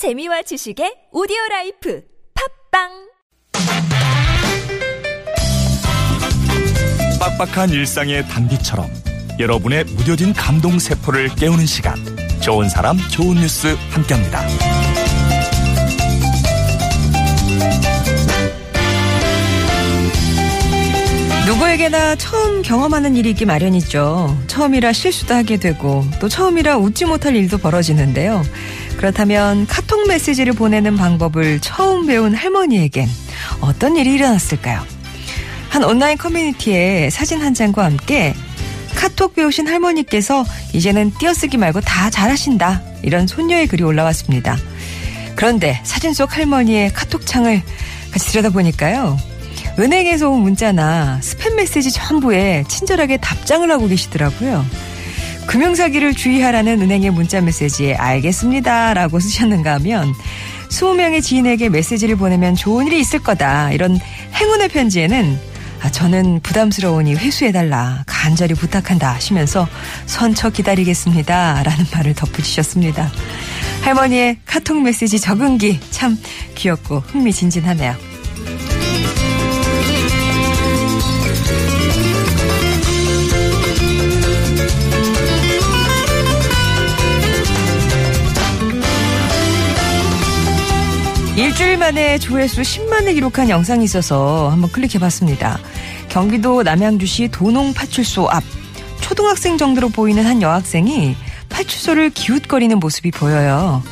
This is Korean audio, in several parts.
재미와 지식의 오디오 life 팟빵 빡빡한 일상의 단비처럼 여러분의 무뎌진 감동 세포를 깨우는 시간 좋은 사람 좋은 뉴스 함께합니다. 누구에게나 처음 경험하는 일이 있기 마련이죠. 처음이라 실수도 하게 되고 또 처음이라 웃지 못할 일도 벌어지는데요. 그렇다면 카톡 메시지를 보내는 방법을 처음 배운 할머니에겐 어떤 일이 일어났을까요? 한 온라인 커뮤니티에 사진 한 장과 함께 카톡 배우신 할머니께서 이제는 띄어쓰기 말고 다 잘하신다. 이런 손녀의 글이 올라왔습니다. 그런데 사진 속 할머니의 카톡창을 같이 들여다보니까요. 은행에서 온 문자나 스팸 메시지 전부에 친절하게 답장을 하고 계시더라고요. 금융사기를 주의하라는 은행의 문자 메시지에 알겠습니다. 라고 쓰셨는가 하면 20명의 지인에게 메시지를 보내면 좋은 일이 있을 거다. 이런 행운의 편지에는 아, 저는 부담스러우니 회수해달라. 간절히 부탁한다. 하시면서 선처 기다리겠습니다. 라는 말을 덧붙이셨습니다. 할머니의 카톡 메시지 적응기 참 귀엽고 흥미진진하네요. 일주일 만에 조회수 10만을 기록한 영상이 있어서 한번 클릭해봤습니다. 경기도 남양주시 도농파출소 앞 초등학생 정도로 보이는 한 여학생이 파출소를 기웃거리는 모습이 보여요.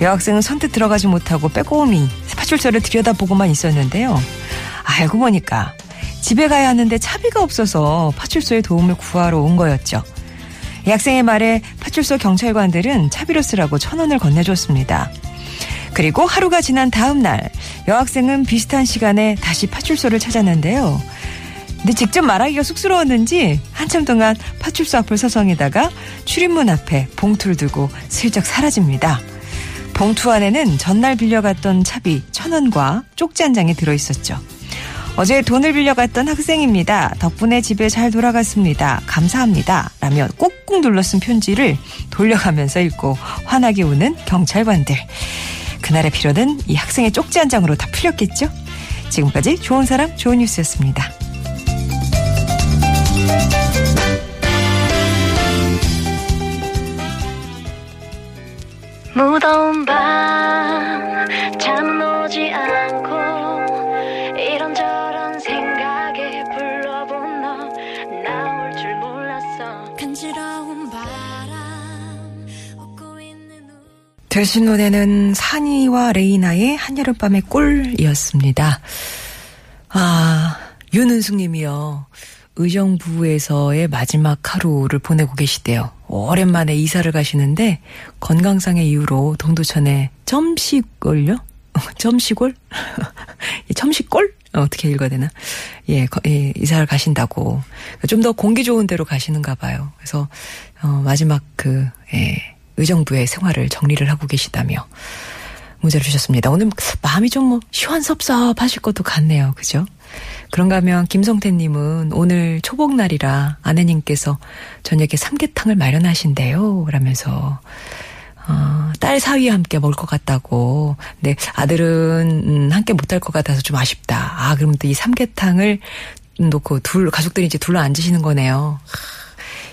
여학생은 선뜻 들어가지 못하고 빼꼼히 파출소를 들여다보고만 있었는데요. 알고 보니까 집에 가야 하는데 차비가 없어서 파출소에 도움을 구하러 온 거였죠. 이 학생의 말에 파출소 경찰관들은 차비로 쓰라고 천 원을 건네줬습니다. 그리고 하루가 지난 다음 날 여학생은 비슷한 시간에 다시 파출소를 찾았는데요. 근데 직접 말하기가 쑥스러웠는지 한참 동안 파출소 앞을 서성이다가 출입문 앞에 봉투를 두고 슬쩍 사라집니다. 봉투 안에는 전날 빌려갔던 차비 천 원과 쪽지 한 장이 들어있었죠. 어제 돈을 빌려갔던 학생입니다. 덕분에 집에 잘 돌아갔습니다. 감사합니다. 라며 꾹꾹 눌러 쓴 편지를 돌려가면서 읽고 환하게 우는 경찰관들. 그날의 피로는 이 학생의 쪽지 한 장으로 다 풀렸겠죠? 지금까지 좋은 사람, 좋은 뉴스였습니다. 무더운 밤잠 오지 않고 이런저런 생각에 불러본 너 나올 줄 몰랐어 간지러운 들신 노래는 산이와 레이나의 한여름밤의 꿀이었습니다. 아, 윤은숙 님이요. 의정부에서의 마지막 하루를 보내고 계시대요. 오랜만에 이사를 가시는데 건강상의 이유로 동두천에 점시골요? 점시골? 점시골? 어떻게 읽어야 되나? 예, 예, 이사를 가신다고. 좀 더 공기 좋은 데로 가시는가 봐요. 그래서, 어, 마지막 그, 예, 의정부의 생활을 정리를 하고 계시다며 문자를 주셨습니다. 오늘 마음이 좀 뭐 시원섭섭하실 것도 같네요. 그죠? 그런가 하면 김성태님은 오늘 초복날이라 아내님께서 저녁에 삼계탕을 마련하신대요. 라면서 어, 딸 사위와 함께 먹을 것 같다고. 근데 아들은 음, 함께 못할 것 같아서 좀 아쉽다. 아, 그럼 또이 삼계탕을 놓고 둘, 가족들이 이제 둘러 앉으시는 거네요.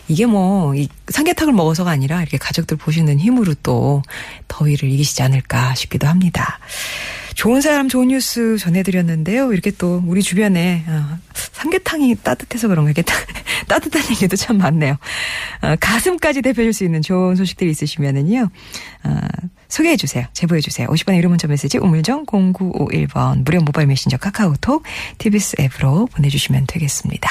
이게 뭐, 이 삼계탕을 먹어서가 아니라 이렇게 가족들 보시는 힘으로 또 더위를 이기시지 않을까 싶기도 합니다. 좋은 사람 좋은 뉴스 전해드렸는데요. 이렇게 또 우리 주변에 어, 삼계탕이 따뜻해서 그런가 이렇게 따뜻한 얘기도 참 많네요. 어, 가슴까지 대표줄 수 있는 좋은 소식들이 있으시면은요. 어, 소개해 주세요. 제보해 주세요. 50번의 이름 문자 메시지 우물정 0951번 무료 모바일 메신저 카카오톡 TBS 앱으로 보내주시면 되겠습니다.